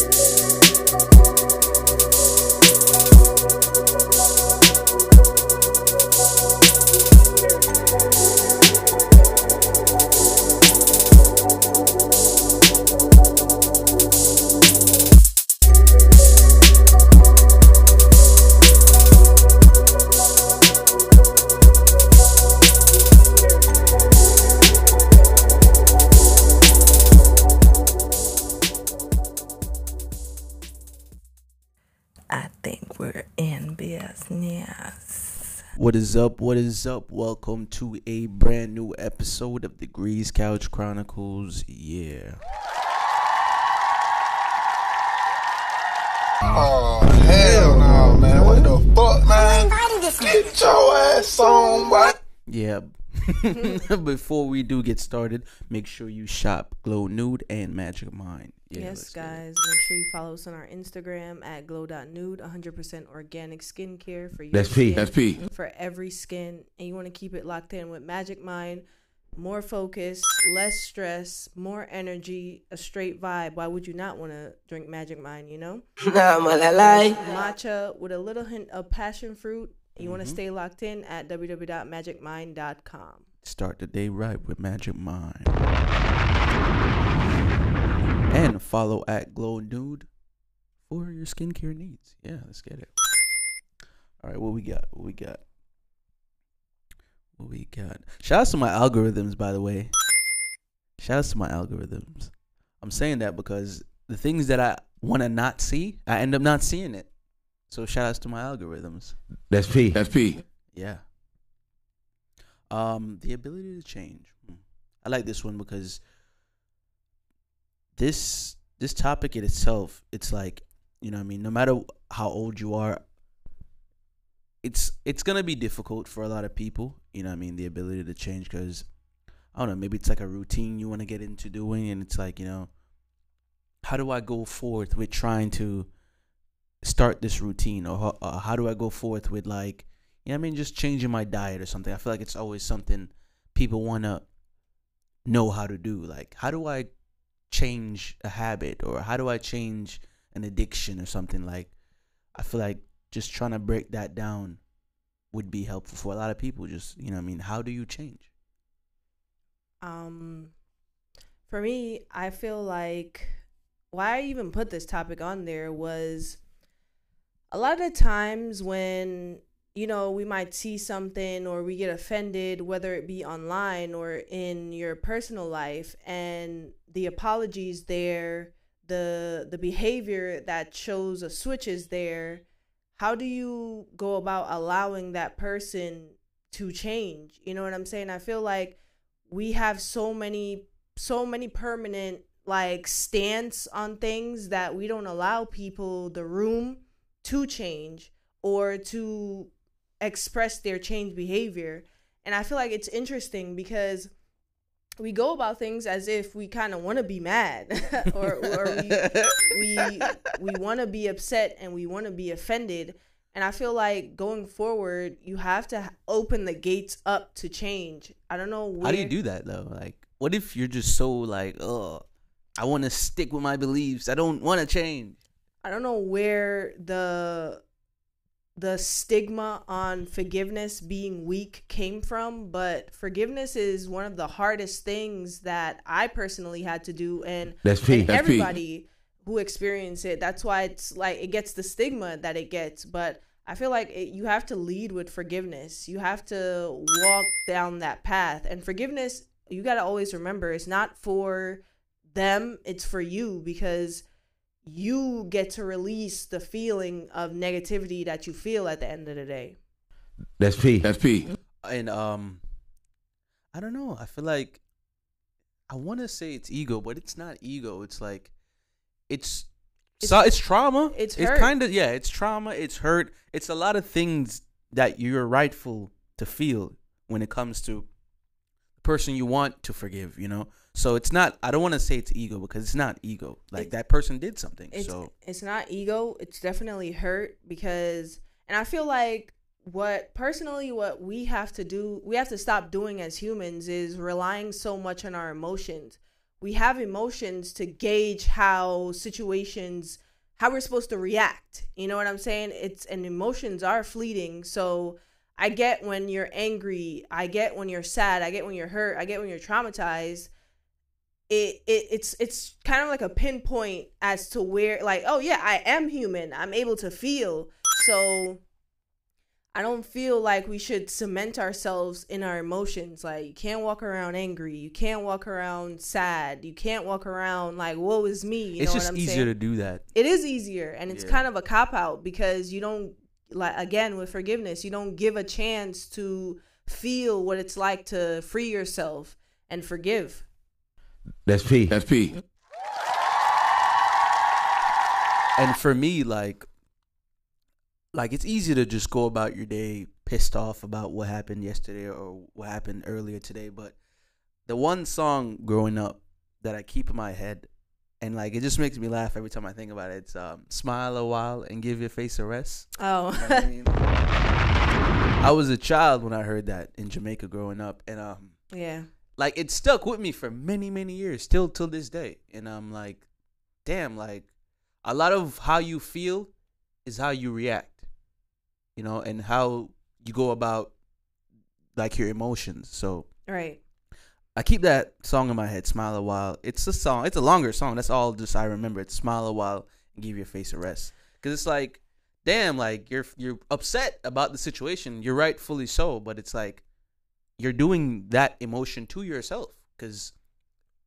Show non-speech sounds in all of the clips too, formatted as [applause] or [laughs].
I is up? What is up? Welcome to a brand new episode of Degrees Couch Chronicles. Yeah. Oh hell no, man! What the fuck, man? Get your ass on, boy. Yeah. [laughs] [laughs] Before we do get started, make sure you shop Glow Nude and Magic Mind. Yeah, yes, let's get it. guys, make sure you follow us on our Instagram at glow.nude, 100% organic skincare for you. That's P. That's P. for every skin. And you want to keep it locked in with Magic Mind. More focus, less stress, more energy, a straight vibe. Why would you not want to drink Magic Mind, you know? Matcha with a little hint of passion fruit. You want to mm-hmm. stay locked in at www.magicmind.com. Start the day right with Magic Mind. And follow at Glow Nude for your skincare needs. Yeah, let's get it. All right, what we got? What we got? What we got? Shout out to my algorithms, by the way. Shout out to my algorithms. I'm saying that because the things that I want to not see, I end up not seeing it. So shout outs to my algorithms. That's P. That's P. Yeah. Um, the ability to change. Hmm. I like this one because this this topic in itself, it's like, you know what I mean, no matter how old you are, it's it's gonna be difficult for a lot of people, you know what I mean, the ability to change because I don't know, maybe it's like a routine you want to get into doing and it's like, you know, how do I go forth with trying to start this routine or how, uh, how do I go forth with like you know I mean just changing my diet or something. I feel like it's always something people want to know how to do. Like how do I change a habit or how do I change an addiction or something like I feel like just trying to break that down would be helpful for a lot of people just you know I mean how do you change? Um, for me, I feel like why I even put this topic on there was a lot of the times when you know we might see something or we get offended whether it be online or in your personal life and the apologies there the the behavior that shows a switch is there how do you go about allowing that person to change? You know what i'm saying? I feel like we have so many so many permanent like stance on things that we don't allow people the room to change or to express their change behavior and i feel like it's interesting because we go about things as if we kind of want to be mad [laughs] or, or we we we want to be upset and we want to be offended and i feel like going forward you have to open the gates up to change i don't know where, How do you do that though? Like what if you're just so like, "Oh, I want to stick with my beliefs. I don't want to change." I don't know where the the stigma on forgiveness being weak came from, but forgiveness is one of the hardest things that I personally had to do and, and everybody who experience it. That's why it's like it gets the stigma that it gets, but I feel like it, you have to lead with forgiveness. You have to walk down that path. And forgiveness, you got to always remember, it's not for them, it's for you because you get to release the feeling of negativity that you feel at the end of the day. That's P. That's P. and um i don't know i feel like i want to say it's ego but it's not ego it's like it's it's, It's- it's trauma it's it's kind of yeah it's trauma it's hurt it's a lot of things that you're rightful to feel when it comes to the person you want to forgive you know so it's not i don't want to say it's ego because it's not ego like that person did something It's so it's not ego, it's definitely hurt because and I feel like what personally what we have to do, we have to stop doing as humans is relying so much on our emotions. we have emotions to gauge how situations how we're supposed to react. You know what I'm saying? It's and emotions are fleeting. So I get when you're angry, I get when you're sad, I get when you're hurt, I get when you're traumatized. It, it it's it's kind of like a pinpoint as to where like oh yeah I am human I'm able to feel so I don't feel like we should cement ourselves in our emotions. Like you can't walk around angry. You can't walk around sad. You can't walk around like woe is me. You it's know just what I'm easier saying? to do that. It is easier, and it's Yeah. kind of a cop out because you don't like again with forgiveness. You don't give a chance to feel what it's like to free yourself and forgive. That's P. That's P. And for me, like, like it's easy to just go about your day pissed off about what happened yesterday or what happened earlier today. But the one song growing up that I keep in my head, and like it just makes me laugh every time I think about it. It's um, "Smile a while and give your face a rest." Oh, You know I mean? I was a child when I heard that in Jamaica growing up, and um, yeah, like it stuck with me for many many years still till this day. And i'm like damn like a lot of how you feel is how you react you know and how you go about like your emotions. So right. i keep that song in my head smile a while. It's a song it's a longer song. That's all just i remember. It's smile a while and give your face a rest. Because it's like damn like you're you're upset about the situation. You're rightfully so but it's like you're doing that emotion to yourself because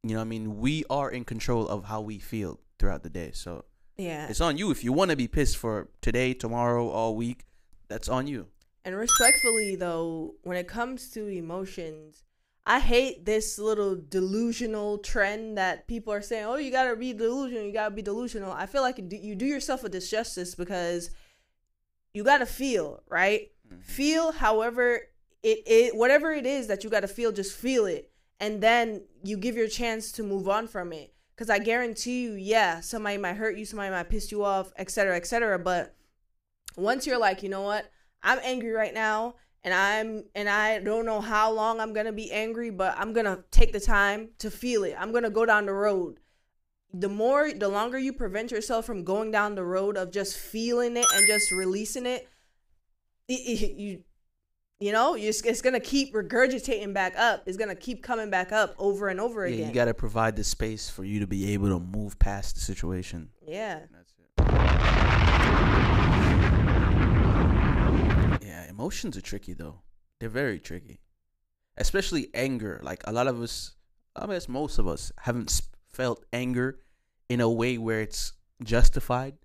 you know what i mean we are in control of how we feel throughout the day. So Yeah, it's on you. If you want to be pissed for today tomorrow all week that's on you. And respectfully, though, when it comes to emotions, I hate this little delusional trend that people are saying, oh, you gotta be delusional, you gotta be delusional. I feel like you do, yourself a disjustice because you gotta feel, right? Mm-hmm. Feel however it, it, whatever it is that you gotta feel, just feel it. And then you give your chance to move on from it. Because I guarantee you, yeah, somebody might hurt you, somebody might piss you off, etc., etc. But once you're like, you know what? I'm angry right now and I'm and I don't know how long I'm to be angry, but I'm to take the time to feel it. I'm to go down the road. The more the longer you prevent yourself from going down the road of just feeling it and just releasing it, it, it- you you know, it's going to keep regurgitating back up. It's going to keep coming back up over and over yeah again. you got to provide the space for you to be able to move past the situation yeah. That's it. Yeah, emotions are tricky though. They're very tricky, especially anger. Like a lot of us, I guess most of us haven't felt anger in a way where it's justified,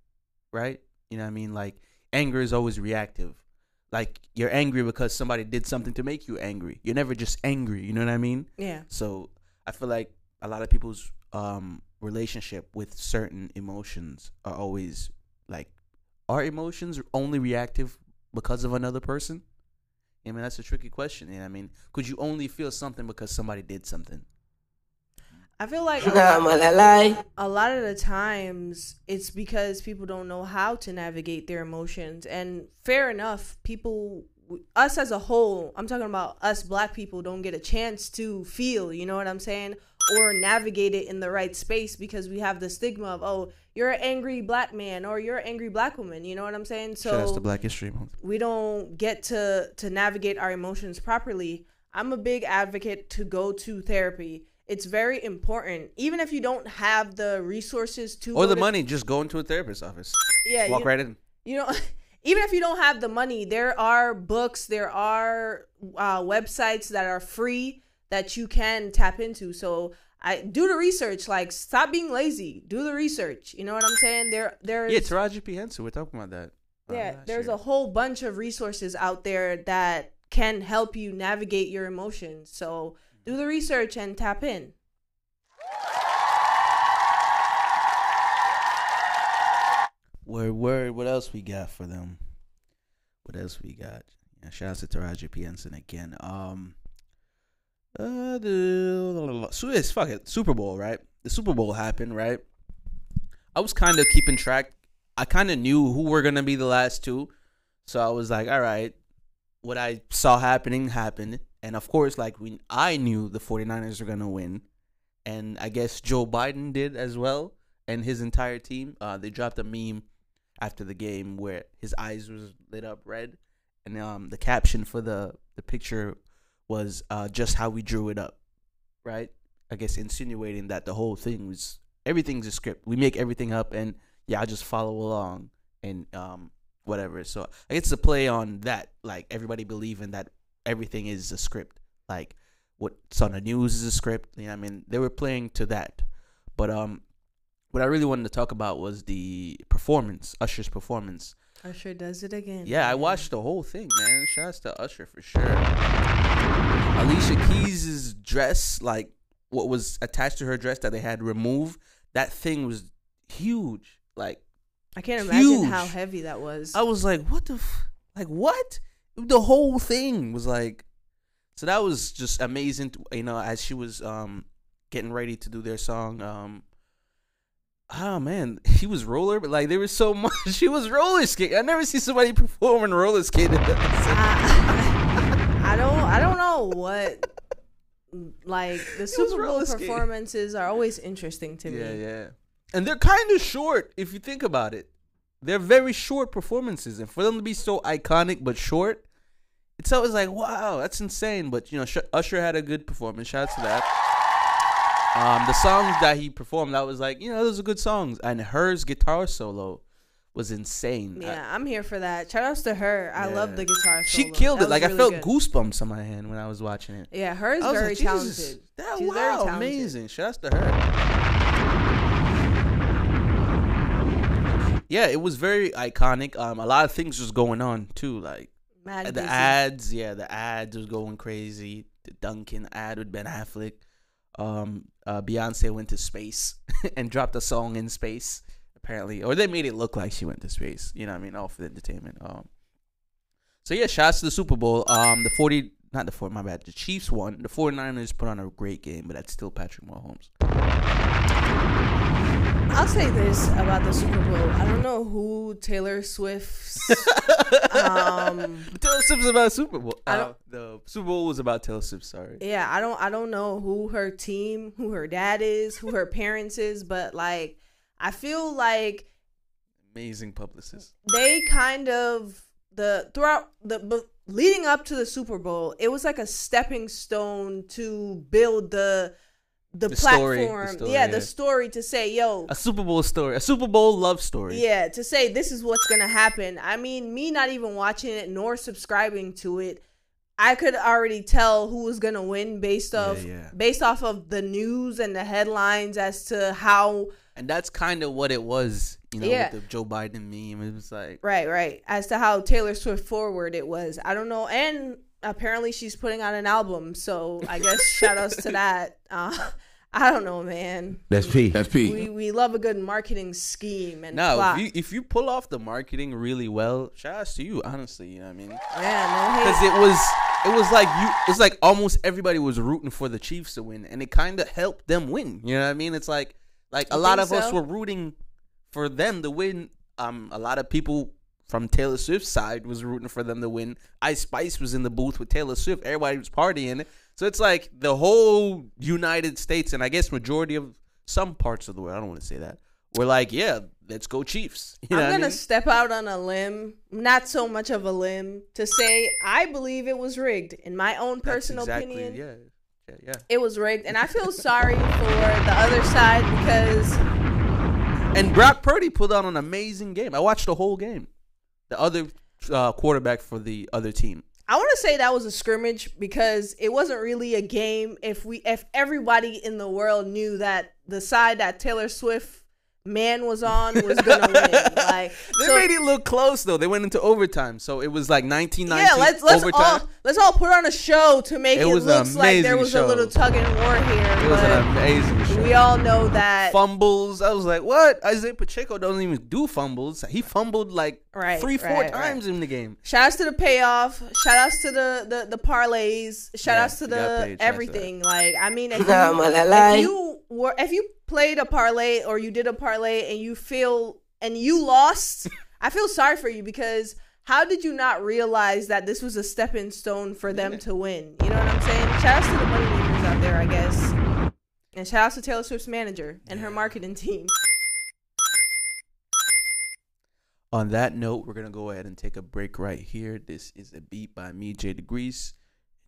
right? You know what I mean? Like anger is always reactive. Like you're angry because somebody did something to make you angry. You're never just angry. You know what I mean? Yeah. So I feel like a lot of people's um relationship with certain emotions are always like are emotions only reactive because of another person? I mean that's a tricky question. You know what I mean, could you only feel something because somebody did something? I feel like a lot- malalai. a lot of the times it's because people don't know how to navigate their emotions. And fair enough people us as a whole i'm talking about us black people don't get a chance to feel you know what i'm saying? Or navigate it in the right space because we have the stigma of oh you're an angry black man or you're an angry black woman you know what i'm saying? So Shout out to Black History Month. we don't get to to navigate our emotions properly. I'm a big advocate to go to therapy it's very important even if you don't have the resources to Or the to- money, just go into a therapist's office. yeah Walk you, right in. you know [laughs] even if you don't have the money there are books there are uh, websites that are free that you can tap into so i do the research like stop being lazy do the research you know what i'm saying there there's Yeah, Taraji P Henson. We're talking about that. yeah there's year. a whole bunch of resources out there that can help you navigate your emotions so do the research and tap in Word, word. What else we got for them? What else we got? Yeah, shout out to Taraji P Henson again. Um, uh, the so it's fuck it, Super Bowl, right? The Super Bowl happened, right? I was kind of keeping track. I kind of knew who were gonna be the last two, so I was like, all right, what I saw happening happened, and of course, like when I knew the 49ers were gonna win, and I guess Joe Biden did as well, and his entire team. Uh, they dropped a meme after the game where his eyes was lit up red, and um, the caption for the the picture was uh, just how we drew it up, right? I guess insinuating that the whole thing was everything's a script. We make everything up, and yeah, I just follow along and um whatever. So I guess to play on that, like everybody believing that everything is a script, like what's on the news is a script. You know, I mean, they were playing to that, but um, what I really wanted to talk about was the performance, Usher's performance. Usher does it again. Yeah, I watched the whole thing, man. Shouts to Usher for sure. Alicia Keys' dress, like what was attached to her dress that they had removed, that thing was huge. Like I can't imagine how heavy that was. I was like, what the, f-? like what? The whole thing was like, so that was just amazing. To, you know, as she was um getting ready to do their song, um. Oh man, [laughs] he was roller, but like there was so [laughs] much. She was roller skating. I never see somebody [laughs] performing roller skating. I, I don't I don't know what like the Super Bowl roller skating. performances are always interesting to me. Yeah, yeah. And they're kind of short if you think about it. They're very short performances, and for them to be so iconic but short, it's always like, wow, that's insane. But you know, Usher had a good performance. Shout out to that. Um, the songs that he performed, that was like, you know, those are good songs, and hers guitar solo was insane. I- Yeah, I'm here for that. Shout outs to her. I love the guitar. Solo. She killed That it. Like I felt good. goosebumps on my hand when I was watching it. Yeah, her is I was very like, talented. That, She's wow, very talented. amazing. Shouts to her. Yeah, it was very iconic. Um, a lot of things was going on too, like Mad the busy. ads. Yeah, the ads was going crazy. The Dunkin' ad with Ben Affleck. Um, uh, Beyonce went to space [laughs] and dropped a song in space. Apparently, or they made it look like she went to space. You know, what I mean, all for the entertainment. Um, so yeah, shots to the Super Bowl. Um, the forty, not the four, my bad. The Chiefs won. The 49ers put on a great game, but that's still Patrick Mahomes. I'll say this about the Super Bowl. I don't know who Taylor Swift's [laughs] um Taylor Swift's about Super Bowl. Uh, the Super Bowl was about Taylor Swift. Sorry. yeah, I don't I don't know who her team, who her dad is, who her parents is, but like I feel like Amazing publicist. they kind of the throughout the but leading up to the Super Bowl, it was like a stepping stone to build the the, The story, the platform. story, yeah, yeah. the story to say, yo, A Super Bowl story. A Super Bowl love story. Yeah, to say this is what's gonna happen. I mean, me not even watching it nor subscribing to it, I could already tell who was gonna win based Yeah, off yeah. based off of the news and the headlines as to how And that's kind of what it was, you know, Yeah. with the Joe Biden meme. It was like, right, right, as to how Taylor Swift forward it was. I don't know, and apparently she's putting out an album, so I guess [laughs] shout outs to that. Uh, [laughs] I don't know, man. That's P. That's P. We we love a good marketing scheme and no, plot. if you, if you pull off the marketing really well, shout outs to you, honestly. You know what I mean? yeah, no. Because it was, it was like you, it's like almost everybody was rooting for the Chiefs to win, and it kind of helped them win. You know what I mean? It's like, like a lot think of us were rooting for them to win. Um, a lot of people from Taylor Swift's side was rooting for them to win. Ice Spice was in the booth with Taylor Swift. Everybody was partying. So it's like the whole United States and I guess majority of some parts of the world. I don't want to say that. We're like, yeah, let's go Chiefs. [laughs] You know I'm gonna mean? step out on a limb, not so much of a limb, to say I believe it was rigged. In my own personal exactly- opinion, Yeah, yeah, yeah. it was rigged, and I feel sorry for the other side because And Brock Purdy put on an amazing game. I watched the whole game. The other uh, quarterback for the other team. I want to say that was a scrimmage because it wasn't really a game. If we, if everybody in the world knew that the side that Taylor Swift man was on was gonna win, [laughs] like They so- made it look close though. They went into overtime, so it was like 19 yeah, let's let's overtime. all let's all put on a show to make It it, was an looks like there was show. a little tug and war here. it was an amazing show. we all know that fumbles. I was like, what? Isiah Pacheco doesn't even do fumbles. He fumbled like Right, three, four right, times in the game. Shout outs to the payoff. Shout outs to the the, the parlays. Shout Yeah, outs to the pay attention to everything. Like I mean, if you, man, I lie. if you were if you played a parlay or you did a parlay and you feel and you lost, [laughs] I feel sorry for you because how did you not realize that this was a stepping stone for them to win? You know what I'm saying? Shout out to the money makers out there, I guess. And shout out to Taylor Swift's manager and her marketing team. On that note, we're gonna go ahead and take a break right here. This is a beat by me, Jay Degrees.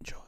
Enjoy.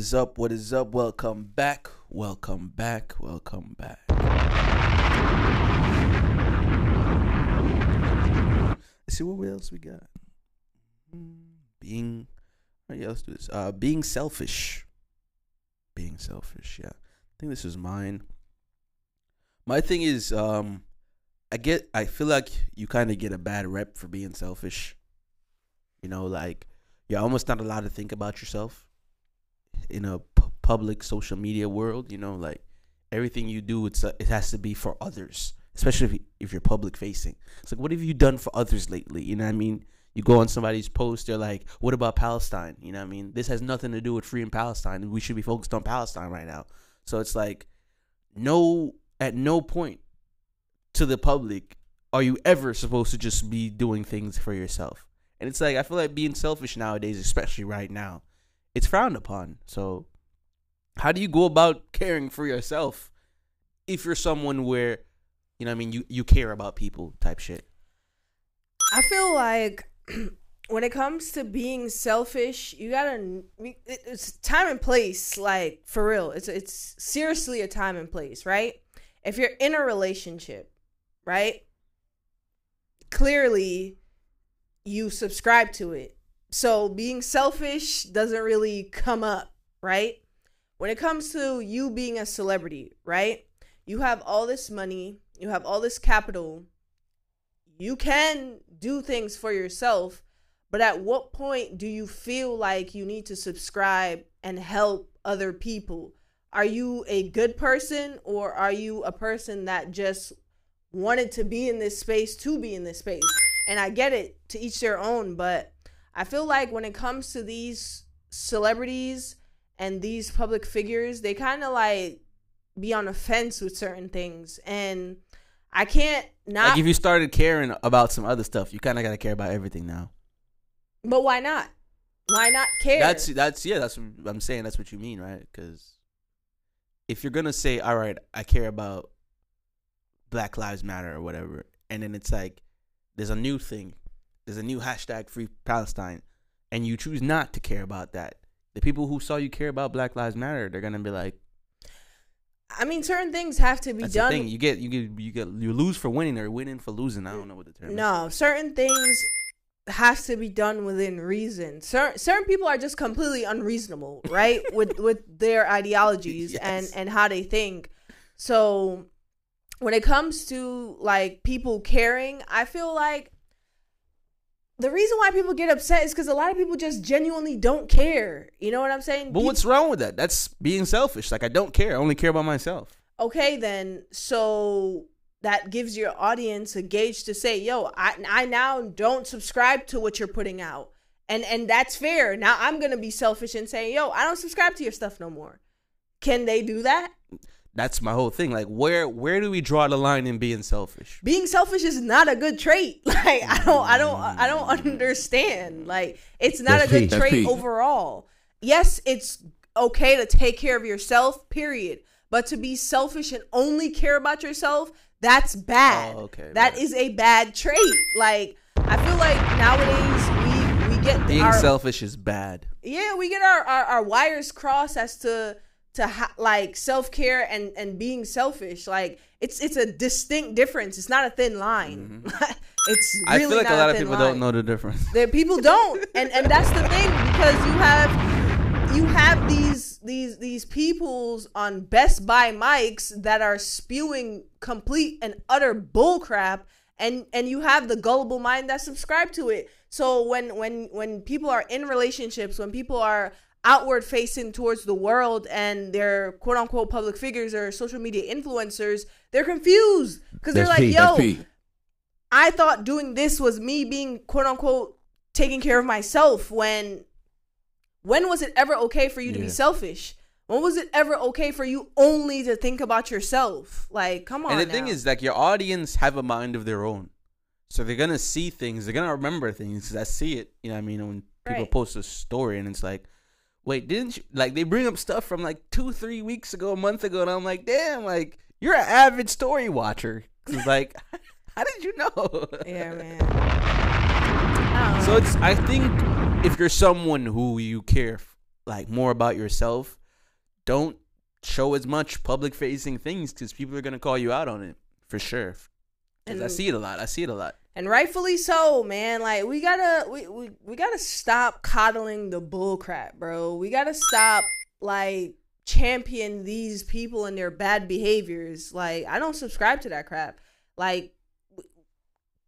Is up? What is up? Welcome back. Welcome back. Welcome back. Let's see what else we got. Being, oh yeah, let's do this. Uh, being selfish. Being selfish. Yeah, I think this is mine. My thing is, um, I get. I feel like you kind of get a bad rep for being selfish. You know, like you're almost not allowed to think about yourself in a p- public social media world. You know, like everything you do, it's uh, it has to be for others, especially if, if you're public facing. It's like, what have you done for others lately? You know what I mean? You go on somebody's post, they're like, "What about Palestine?" You know what I mean? This has nothing to do with freeing Palestine. We should be focused on Palestine right now. So it's like, no, at no point to the public are you ever supposed to just be doing things for yourself. And it's like I feel like being selfish nowadays, especially right now, it's frowned upon. So how do you go about caring for yourself if you're someone where, you know I mean, you, you care about people type shit? I feel like [clears throat] when it comes to being selfish, you gotta. It's time and place. Like for real, it's it's seriously a time and place, right? If you're in a relationship, right? Clearly, you subscribe to it. So being selfish doesn't really come up, right? When it comes to you being a celebrity, right? You have all this money, you have all this capital, you can do things for yourself, but at what point do you feel like you need to subscribe and help other people? Are you a good person or are you a person that just wanted to be in this space to be in this space? And I get it to each their own, but I feel like when it comes to these celebrities and these public figures, they kind of like be on a fence with certain things. And I can't not like if you started caring about some other stuff, you kind of got to care about everything now. But why not? Why not care? That's that's yeah. That's what I'm saying. That's what you mean, right? Because if you're gonna say, "All right, I care about Black Lives Matter" or whatever, and then it's like there's a new thing, there's a new hashtag Free Palestine, and you choose not to care about that, the people who saw you care about Black Lives Matter, they're gonna be like, I mean, certain things have to be "That's done. the thing. You get you get you get you lose for winning or winning for losing. I don't know what the term. is. No, certain things has to be done within reason. Certain certain people are just completely unreasonable, [laughs] right? with with their ideologies and and how they think. So when it comes to like people caring, I feel like the reason why people get upset is because a lot of people just genuinely don't care. You know what I'm saying? But Peop- what's wrong with that? That's being selfish. Like I don't care. I only care about myself. okay then so that gives your audience a gauge to say yo I, I now don't subscribe to what you're putting out and and that's fair now i'm gonna be selfish and say yo i don't subscribe to your stuff no more can they do that That's my whole thing. Like where where do we draw the line in being selfish? being selfish is not a good trait [laughs] like i don't i don't i don't understand like it's not That's a good peak. Trait peak. overall yes it's okay to take care of yourself period but to be selfish and only care about yourself that's bad Oh, okay, That right. is a bad trait like i feel like nowadays we we get Being our selfish is bad. yeah we get our, our our wires crossed as to to ha- like self care and and being selfish. Like it's it's a distinct difference. It's not a thin line. Mm-hmm. [laughs] it's really I feel like a lot of people line. don't know the difference. That people [laughs] don't, and and that's the thing because you have you have these these these peoples on Best Buy mics that are spewing complete and utter bullcrap, and and you have the gullible mind that subscribe to it. So when when when people are in relationships, when people are outward facing towards the world and they're quote unquote public figures or social media influencers, they're confused because they're like, Pete. That's yo, I thought doing this was me being quote unquote taking care of myself when when was it ever okay for you to be selfish? When was it ever okay for you only to think about yourself? Like, come on. And the thing is, like, your audience have a mind of their own, so they're gonna see things. They're gonna remember things. I see it. You know, what I mean, when people Right. post a story and it's like, wait, didn't you? Like, they bring up stuff from like two, three weeks ago, a month ago, and I'm like, damn, like, you're an avid story watcher. 'Cause, like, [laughs] how did you know? yeah, man. I [laughs] oh. So it's I think if you're someone who you care like more about yourself, don't show as much public facing things because people are gonna call you out on it for sure. 'Cause I see it a lot. I see it a lot. And rightfully so, man. Like we gotta we, we, we gotta stop coddling the bullcrap, bro. We gotta stop like champion these people and their bad behaviors. Like I don't subscribe to that crap. Like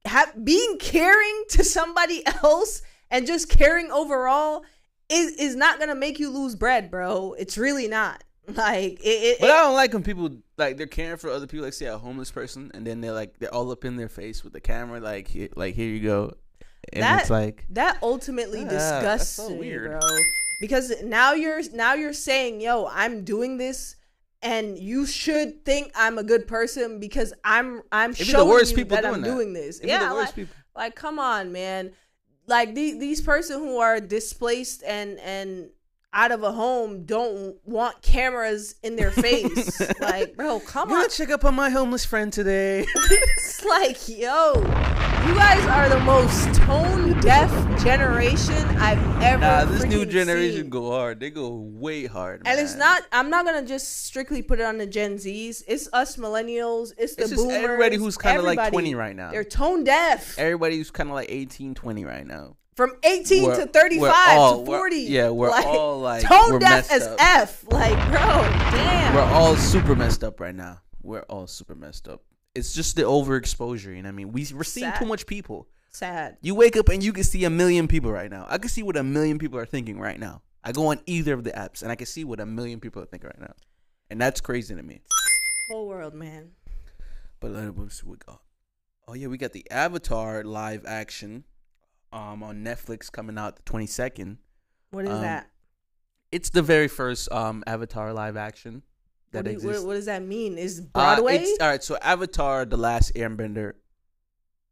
ha- being caring to somebody [laughs] else and just caring overall is is not gonna make you lose bread, bro. It's really not. [laughs] Like it. it, But it- I don't like when people like they're caring for other people. Like say a homeless person, and then they're like they're all up in their face with the camera, like here, like here you go, and That- it's like that ultimately Ah, disgusts so me, weird. bro. Because now you're now you're saying, "Yo, I'm doing this." And you should think I'm a good person because I'm I'm It'd be the showing worst you people that doing I'm that. doing this. It'd yeah, the worst like, people. like come on, man. Like these these person who are displaced and and out of a home don't want cameras in their face. [laughs] like, bro, come I'm on. check up on my homeless friend today. [laughs] It's like, yo, you guys are the most tone deaf generation I've ever. nah, this new generation seen. go hard. They go way hard. And it's not. I'm not gonna just strictly put it on the Gen Zs. It's us millennials. It's the It's just boomers. everybody who's kinda like 20 right now. They're tone deaf. Everybody who's kind of like 18, 20 right now. From 18 We're- to 35 we're all- to we're- 40. yeah, we're all, like, tone we're deaf as up. F. Like, bro, damn. We're all super messed up right now. We're all super messed up. It's just the overexposure. You know what I mean? We, we're seeing Sad. too much people. Sad. You wake up and you can see a million people right now. I can see what a million people are thinking right now. I go on either of the apps and I can see what a million people are thinking right now. And that's crazy to me. Whole world, man. But let us see what we got. Oh yeah, we got the Avatar live action um on Netflix coming out the 22nd. What is Um, that? It's the very first um Avatar live action that What, do you- exists. what, what does that mean? Is Uh, Broadway? it's, all right, so Avatar: The Last Airbender,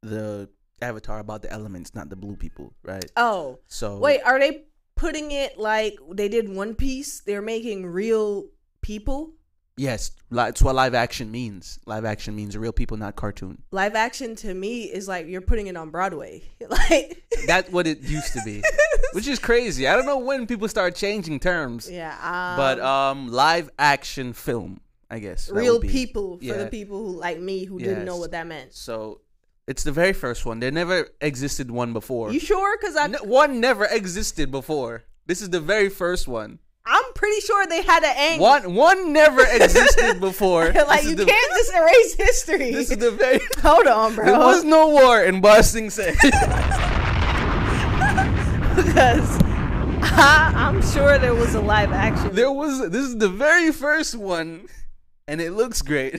the Avatar about the elements, not the blue people, right? oh, So wait. Are they putting it like they did One Piece? They're making real people. Yes, that's what live action means. Live action means real people, not cartoon. Live action to me is like you're putting it on Broadway. [laughs] like That's what it used to be, [laughs] which is crazy. I don't know when people start changing terms, yeah. Um, but um, live action film, I guess. real people for Yeah. the people who like me who didn't know what that meant. So it's the very first one. There never existed one before. You sure? Because I No- one never existed before. This is the very first one. I'm pretty sure they had an angle. One one never [laughs] existed before. like you the- can't just erase history. This is the very. [laughs] Hold on, bro. There was no war in Boston Say. [laughs] because I, I'm sure there was a live action. there was. This is the very first one, and it looks great.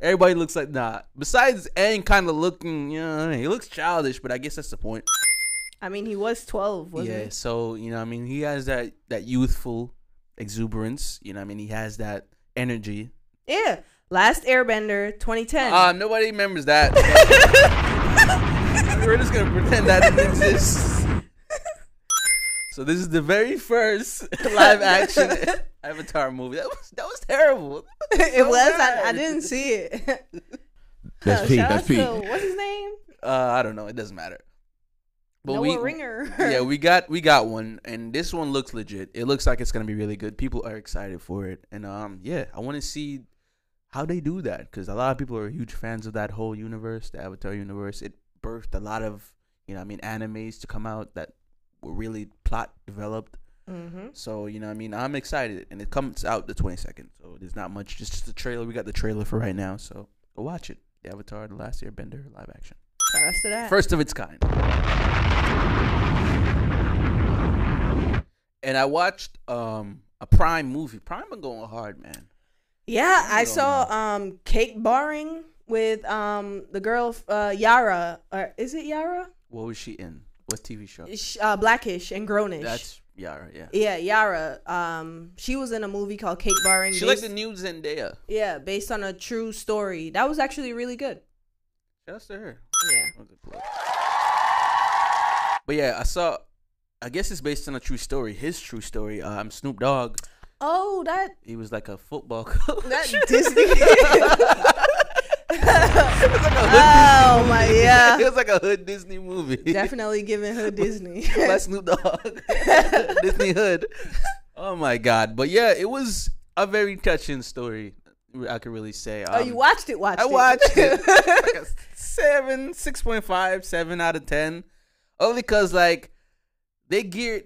Everybody looks like nah. Besides Aang, kind of looking, you know, he looks childish, but I guess that's the point. I mean, he was 12, wasn't yeah. So you know, I mean, he has that that youthful exuberance. You know, I mean, he has that energy. Yeah. Last Airbender, 2010. Um, nobody remembers that. [laughs] We're just gonna pretend that didn't exist. So this is the very first [laughs] live action [laughs] Avatar movie. That was that was terrible. it so was. I, I didn't see it. That's Uh, Pete. That's Pete. what's his name? Uh, I don't know. It doesn't matter. But Noah we Ringer. yeah, we got we got one, and this one looks legit. It looks like it's gonna be really good. People are excited for it, and um, yeah, I want to see how they do that because a lot of people are huge fans of that whole universe, the Avatar universe. It birthed a lot of you know, I mean, animes to come out that were really plot developed. mm-hmm. So you know, I mean, I'm excited, and it comes out the 22nd. So there's not much, just just the trailer. We got the trailer for right now, so go watch it. The Avatar: The Last Airbender live action, Shout out to that. first of its kind. And I watched um a Prime movie. Prime been going hard, man. Yeah, I saw um cake barring with um the girl uh Yara or is it Yara? What was she in? What TV show? Uh, Blackish and Grownish. That's Yara, yeah. yeah, Yara. Um, she was in a movie called Cake Barring. She like based- the new Zendaya. yeah, based on a true story. That was actually really good. Shouts to her. Yeah. That was a plug. But yeah, I saw. I guess it's based on a true story. His true story. Um, Snoop Dogg. Oh, that He was like a football [laughs] coach. that [laughs] Disney. [laughs] oh my God. it yeah. was like a hood Disney movie. Definitely giving her Disney. Like Snoop Dogg. Disney hood. Oh my god! But yeah, it was a very touching story. I could really say. oh, Um, you watched it? Watched it I watched it. [laughs] like seven, six point five, seven out of ten. Only because like they geared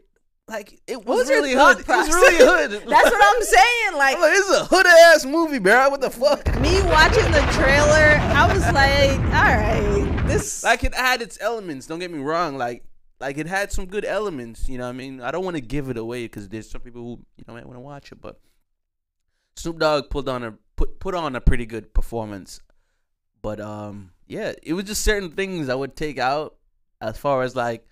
like it was, was really hood. It was really hood. [laughs] That's what I'm saying. [laughs] Like like, is a hood ass movie, bro. What the fuck? me watching the trailer, I was like, all right, this. Like it had its elements. Don't get me wrong. Like like it had some good elements. You know what I mean? I don't want to give it away because there's some people who you know might want to watch it, but Snoop Dogg pulled on a put put on a pretty good performance. But um yeah, it was just certain things I would take out as far as like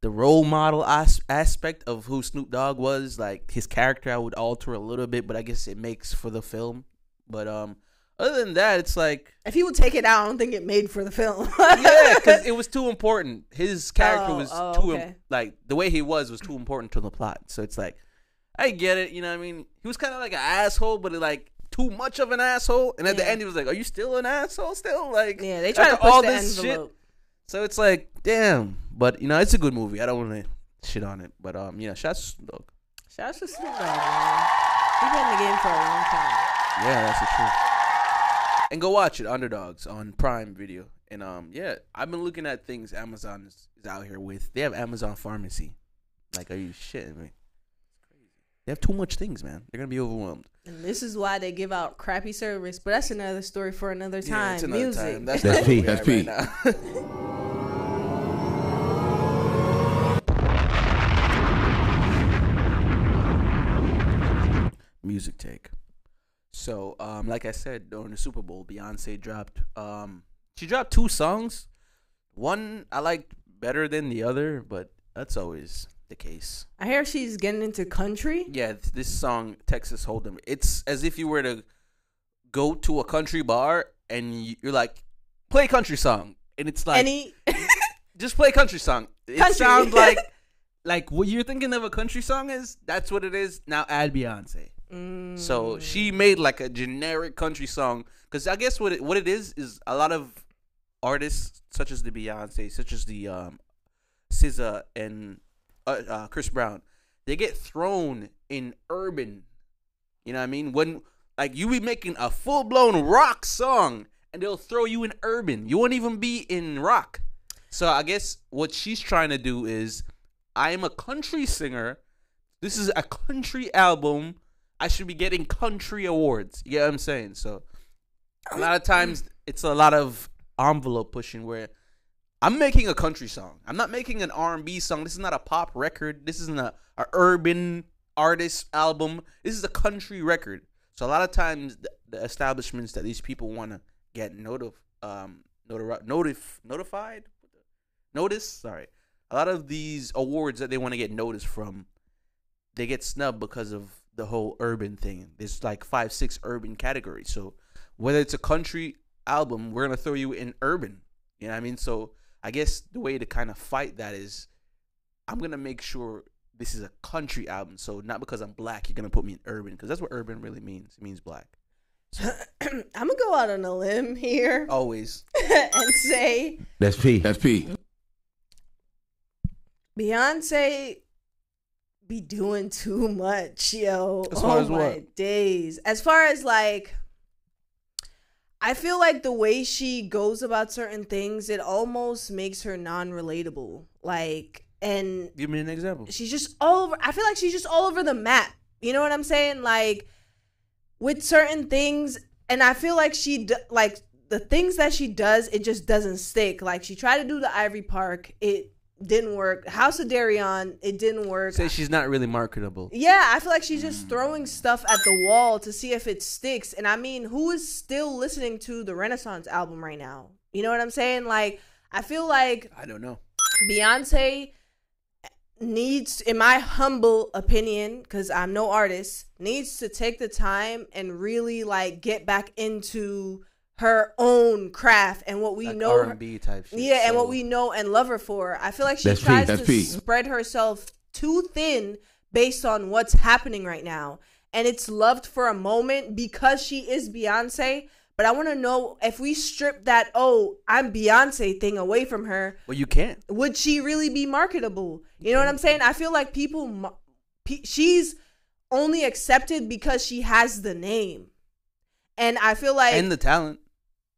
the role model as- aspect of who Snoop Dogg was, like his character I would alter a little bit, but I guess it makes for the film. But um other than that, it's like if he would take it out, I don't think it made for the film. [laughs] yeah, because it was too important. His character Oh, was oh, too im- like the way he was was too important to the plot. So it's like, I get it. You know what I mean? He was kind of like an asshole, but like too much of an asshole. And at the end, he was like, "Are you still an asshole? Still like?" yeah, they try to push all the this shit? envelope. So it's like, damn. But you know, it's a good movie. I don't want to shit on it. But um, yeah, shots to Snoop Dogg. Shout out to Snoop Dogg, man. He's been in the game for a long time. Yeah, that's the truth. And go watch it, Underdogs on Prime Video. And um, yeah, I've been looking at things Amazon is, is out here with. They have Amazon Pharmacy. Like, are you shitting me? They have too much things, man. They're gonna be overwhelmed. And this is why they give out crappy service. But that's another story for another time. it's another Music. time. That's, That's P, that's P. now. [laughs] Music take. So, um, like I said during the Super Bowl, Beyonce dropped. Um, she dropped two songs. One I liked better than the other, but that's always the case. I hear she's getting into country. Yeah, this song Texas Hold'em. It's as if you were to go to a country bar and you're like, play a country song, and it's like, Any [laughs] just play a country song. It Country. sounds [laughs] like like what you're thinking of a country song is. That's what it is. Now add Beyonce. Mm, So she made like a generic country song because I guess what it, what it is is a lot of artists such as the Beyonce, such as the um, SZA and uh, uh, Chris Brown, they get thrown in urban. You know what I mean? When like you be making a full blown rock song and they'll throw you in urban. You won't even be in rock. So I guess what she's trying to do is I am a country singer. This is a country album. I should be getting country awards. You get what I'm saying? So a lot of times it's a lot of envelope pushing where I'm making a country song. I'm not making an R&B song. This is not a pop record. This isn't a, a urban artist album. This is a country record. So a lot of times the, the establishments that these people want to get notif um notif notified notice sorry a lot of these awards that they want to get noticed from they get snubbed because of the whole urban thing there's like five six urban categories so whether it's a country album we're gonna throw you in urban you know what i mean so i guess the way to kind of fight that is i'm gonna make sure this is a country album so not because i'm black you're gonna put me in urban because that's what urban really means it means black [clears throat] I'm gonna go out on a limb here always [laughs] and say That's P. That's P. Beyonce be doing too much, yo. As far oh as my what? days. As far as like I feel like the way she goes about certain things, it almost makes her non-relatable. Like and Give me an example. she's just all over I feel like she's just all over the map. You know what I'm saying? Like with certain things and I feel like she like the things that she does it just doesn't stick. Like she tried to do the Ivy Park, it didn't work. House of Deréon, it didn't work. Say she's not really marketable. Yeah, I feel like she's just throwing stuff at the wall to see if it sticks. And I mean, who is still listening to the Renaissance album right now? You know what I'm saying? Like, I feel like I don't know. Beyonce needs, in my humble opinion, because I'm no artist, needs to take the time and really like get back into her own craft and what we Like know. R&B type shit. yeah, and what we know and love her for. I feel like she That's tries that's to P. spread herself too thin based on what's happening right now. And it's loved for a moment because she is Beyonce. But I want to know if we strip that, oh, I'm Beyonce thing away from her, Well, you can't. would she really be marketable? You know what I'm saying? I feel like people, she's only accepted because she has the name. And I feel like and the talent.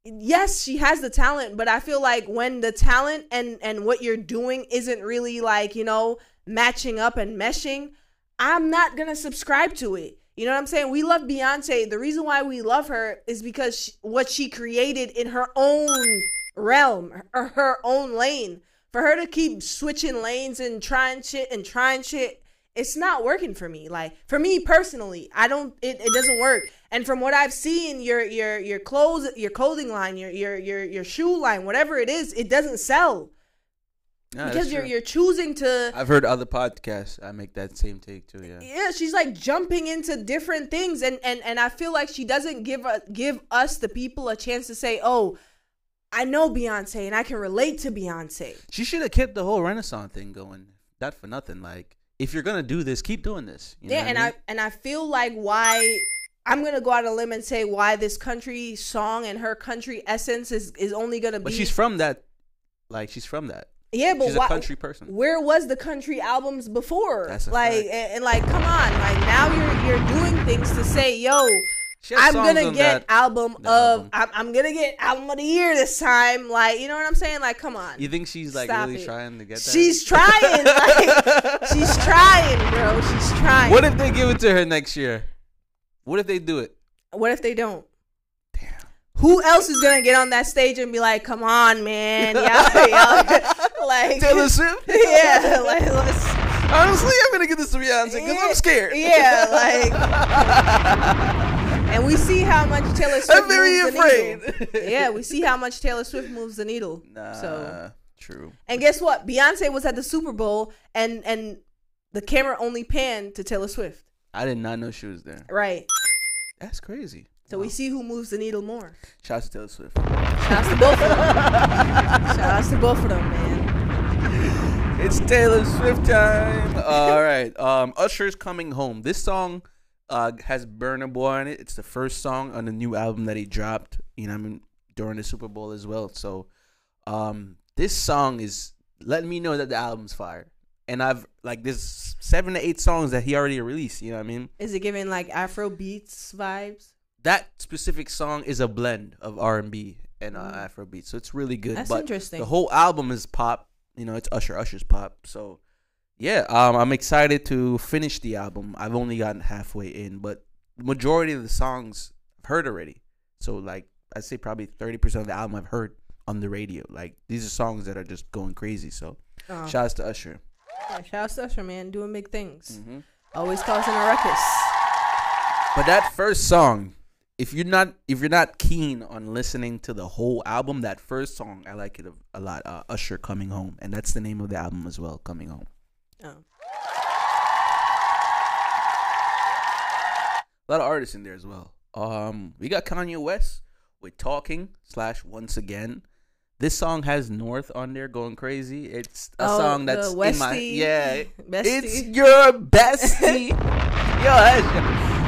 Yes she has the talent but i feel like when the talent and and what you're doing isn't really like you know matching up and meshing i'm not gonna subscribe to it. You know what i'm saying? We love beyonce. The reason why we love her is because she, what she created in her own realm or her own lane. For her to keep switching lanes and trying shit and trying shit it's not working for me. Like for me personally i don't it, it doesn't work and from what i've seen your your your clothes your clothing line your your your your shoe line whatever it is it doesn't sell that's because you're true. you're choosing to I've heard other podcasts. I make that same take too. Yeah. yeah she's like jumping into different things and and and i feel like she doesn't give a, give us the people a chance to say oh i know beyonce and i can relate to beyonce She should have kept the whole Renaissance thing going. That for nothing. Like, if you're gonna do this, keep doing this. You yeah and I, I, and i feel like why i'm gonna go out on a limb and say why this country song and her country essence is is only gonna be But she's from that. Like, she's from that. yeah but she's why, a country person. where was the country albums before That's like and, and like come on like now you're you're doing things to say yo I'm gonna get that- album that of album. I'm, I'm gonna get album of the year this time like you know what I'm saying like come on You think she's like really it. trying to get that? she's trying like [laughs] she's trying bro she's trying What if they give it to her next year? What if they do it? what if they don't Damn. who else is gonna get on that stage and be like, "Come on, man, y'all, y'all [laughs] like Taylor Swift? [laughs] yeah, like let's, Honestly, I'm gonna give this to Beyonce because I'm scared. Yeah, like, [laughs] and we see how much Taylor Swift. I'm very moves the needle. yeah, we see how much Taylor Swift moves the needle. Nah, So, true. and guess what? Beyonce was at the Super Bowl, and and the camera only panned to Taylor Swift. I did not know she was there. Right. That's crazy. So we see who moves the needle more. Shout out to Taylor Swift. Shout out to both of them. Shout out to both of them, man. [laughs] It's Taylor Swift time. All right. Um, Usher's coming home. This song uh, has Burna Boy on it. It's the first song on the new album that he dropped. You know, I mean, during the Super Bowl as well. So, um, this song is letting me know that the album's fire. And I've like there's seven to eight songs that he already released. You know what I mean? Is it giving like Afro beats vibes? That specific song is a blend of R and B and uh, Afrobeat, so it's really good. That's but interesting. The whole album is pop. You know, it's Usher. Usher's pop. So, yeah, um, I'm excited to finish the album. I've only gotten halfway in, but majority of the songs I've heard already. So, like, I'd say probably 30% of the album I've heard on the radio. Like, these are songs that are just going crazy. So, Oh. shouts to Usher. Yeah, shout out to Usher, man, doing big things. Mm-hmm. Always causing a ruckus. But that first song, if you're not if you're not keen on listening to the whole album, that first song I like it a, a lot. Uh, Usher coming home, and that's the name of the album as well. Coming home. Oh. A lot of artists in there as well. Um, we got Kanye West with "Talking" slash Once Again. This song has North on there going crazy. It's a Oh, song that's in my yeah. [laughs] Bestie. It's your bestie. [laughs] Yo, that's,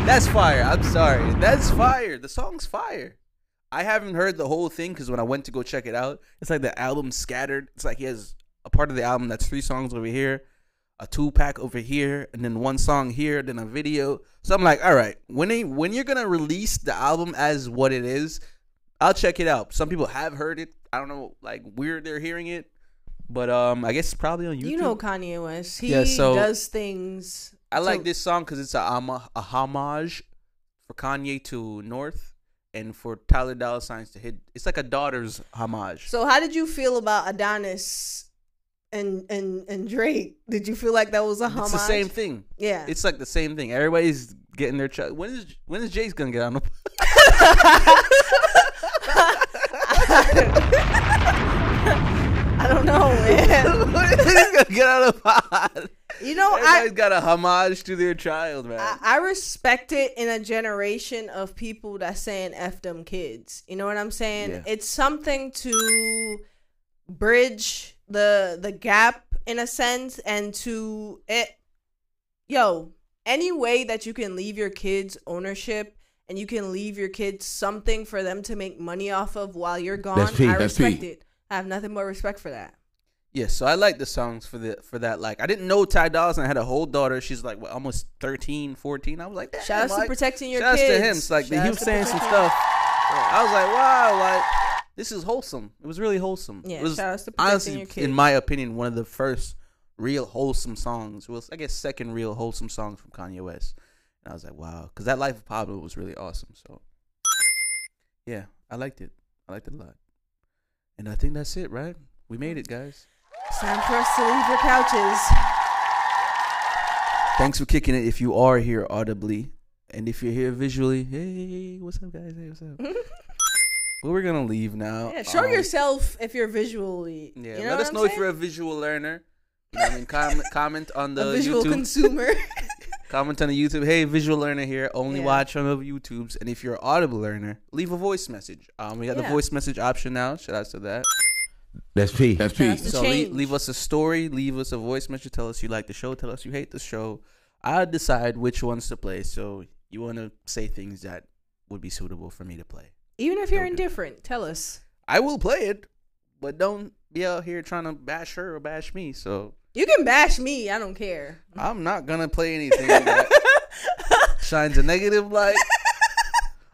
that's fire. I'm sorry. That's fire. The song's fire. I haven't heard the whole thing because when I went to go check it out, it's like the album scattered. It's like he has a part of the album that's three songs over here, a two pack over here, and then one song here, then a video. So I'm like, all right, when they when you're gonna release the album as what it is, I'll check it out. Some people have heard it. I don't know, like where they're hearing it, but um, I guess it's probably on YouTube. You know Kanye West. He Yeah, so- does things. I like So- this song because it's a, a homage for Kanye to North and for Ty Dolla Signs to hit. It's like a daughter's homage. So how did you feel about Adonis and and and Drake? Did you feel like that was a homage? it's the same thing. Yeah. It's like the same thing. Everybody's getting their child. When is when is Jace gonna get on the? [laughs] [laughs] I don't know, man. [laughs] gonna get on the pod? You know, Everybody's I, got a homage to their child, man. I I respect it in a generation of people that saying "f them kids." You know what I'm saying? Yeah. It's something to bridge the the gap in a sense, and to it. Yo, any way that you can leave your kids ownership and you can leave your kids something for them to make money off of while you're gone, That's P, I that's respect P. it. I have nothing but respect for that. Yeah, so I like the songs for the for that. Like, I didn't know Ty Dolla Sign had a whole daughter. She's like what, almost 13, 14. I was like, Shout out damn, to like, protecting your kids. shout outs kids. to him. It's like Shout he was saying some protecting- stuff. I was like, wow, like this is wholesome. It was really wholesome. Yeah, it was shout outs to protecting honestly, your kids. in my opinion, one of the first real wholesome songs. Well, I guess second real wholesome songs from Kanye West. And I was like, wow, because that Life of Pablo was really awesome. So yeah, I liked it. I liked it a lot. And I think that's it, right? We made it, guys. It's time for us to leave your couches. Thanks for kicking it if you are here audibly. And if you're here visually, hey, what's up, guys? Hey, what's up? [laughs] well, we're going to leave now. Yeah, show Um, yourself if you're visually. Yeah, you know let us know if you're a visual learner. You know I mean, comment, [laughs] comment on the a visual YouTube. consumer. [laughs] comment on the YouTube. Hey, visual learner here. Only Yeah. watch on the YouTubes. And if you're an audible learner, leave a voice message. Um, we got the voice message option now. Shout out to that. That's P. That's P. That's So leave, leave us a story, leave us a voice message, tell us you like the show, tell us you hate the show. I'll decide which ones to play. So you want to say things that would be suitable for me to play. Even if you're Okay. indifferent, tell us. I will play it, but don't be out here trying to bash her or bash me. So You can bash me. I don't care. I'm not gonna play anything that [laughs] shines a negative light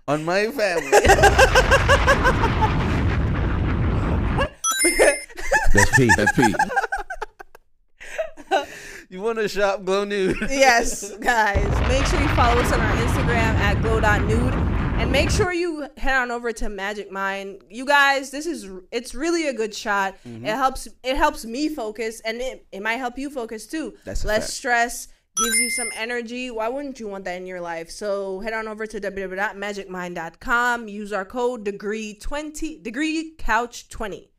on my family. [laughs] That's P. That's P. you want to shop Glow Nude? yes, guys. Make sure you follow us on our Instagram at glow.nude. And make sure you head on over to Magic Mind. You guys, this is it's really a good shot. Mm-hmm. It helps it helps me focus and it, it might help you focus too. That's Less fact. stress, gives you some energy. Why wouldn't you want that in your life? So head on over to www.magicmind.com. Use our code degree 20 degree couch 20.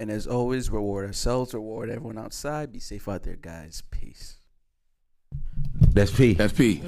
And as always, reward ourselves, reward everyone outside. Be safe out there, guys. Peace. That's P. That's P.